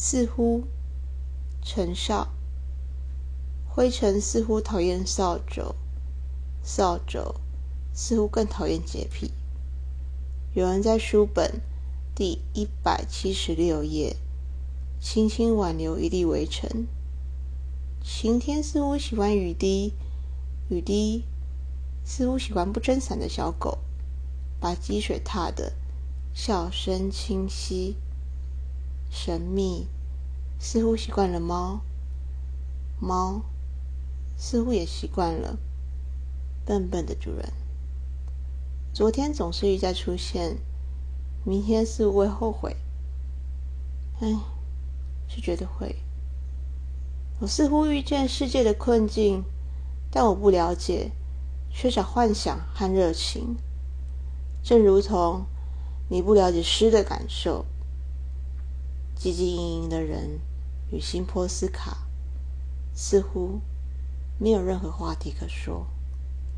似乎陈少灰尘似乎讨厌扫帚，扫帚似乎更讨厌洁癖。有人在书本第一百七十六页轻轻挽留一粒微尘。晴天似乎喜欢雨滴，雨滴似乎喜欢不撑伞的小狗，把积水踏得笑声清晰。神秘似乎习惯了猫，猫似乎也习惯了笨笨的主人。昨天总是一再出现，明天似乎会后悔。唉，是觉得会。我似乎遇见世界的困境，但我不了解，缺少幻想和热情。正如同你不了解诗的感受。汲汲营营的人与新波斯卡似乎没有任何话题可说。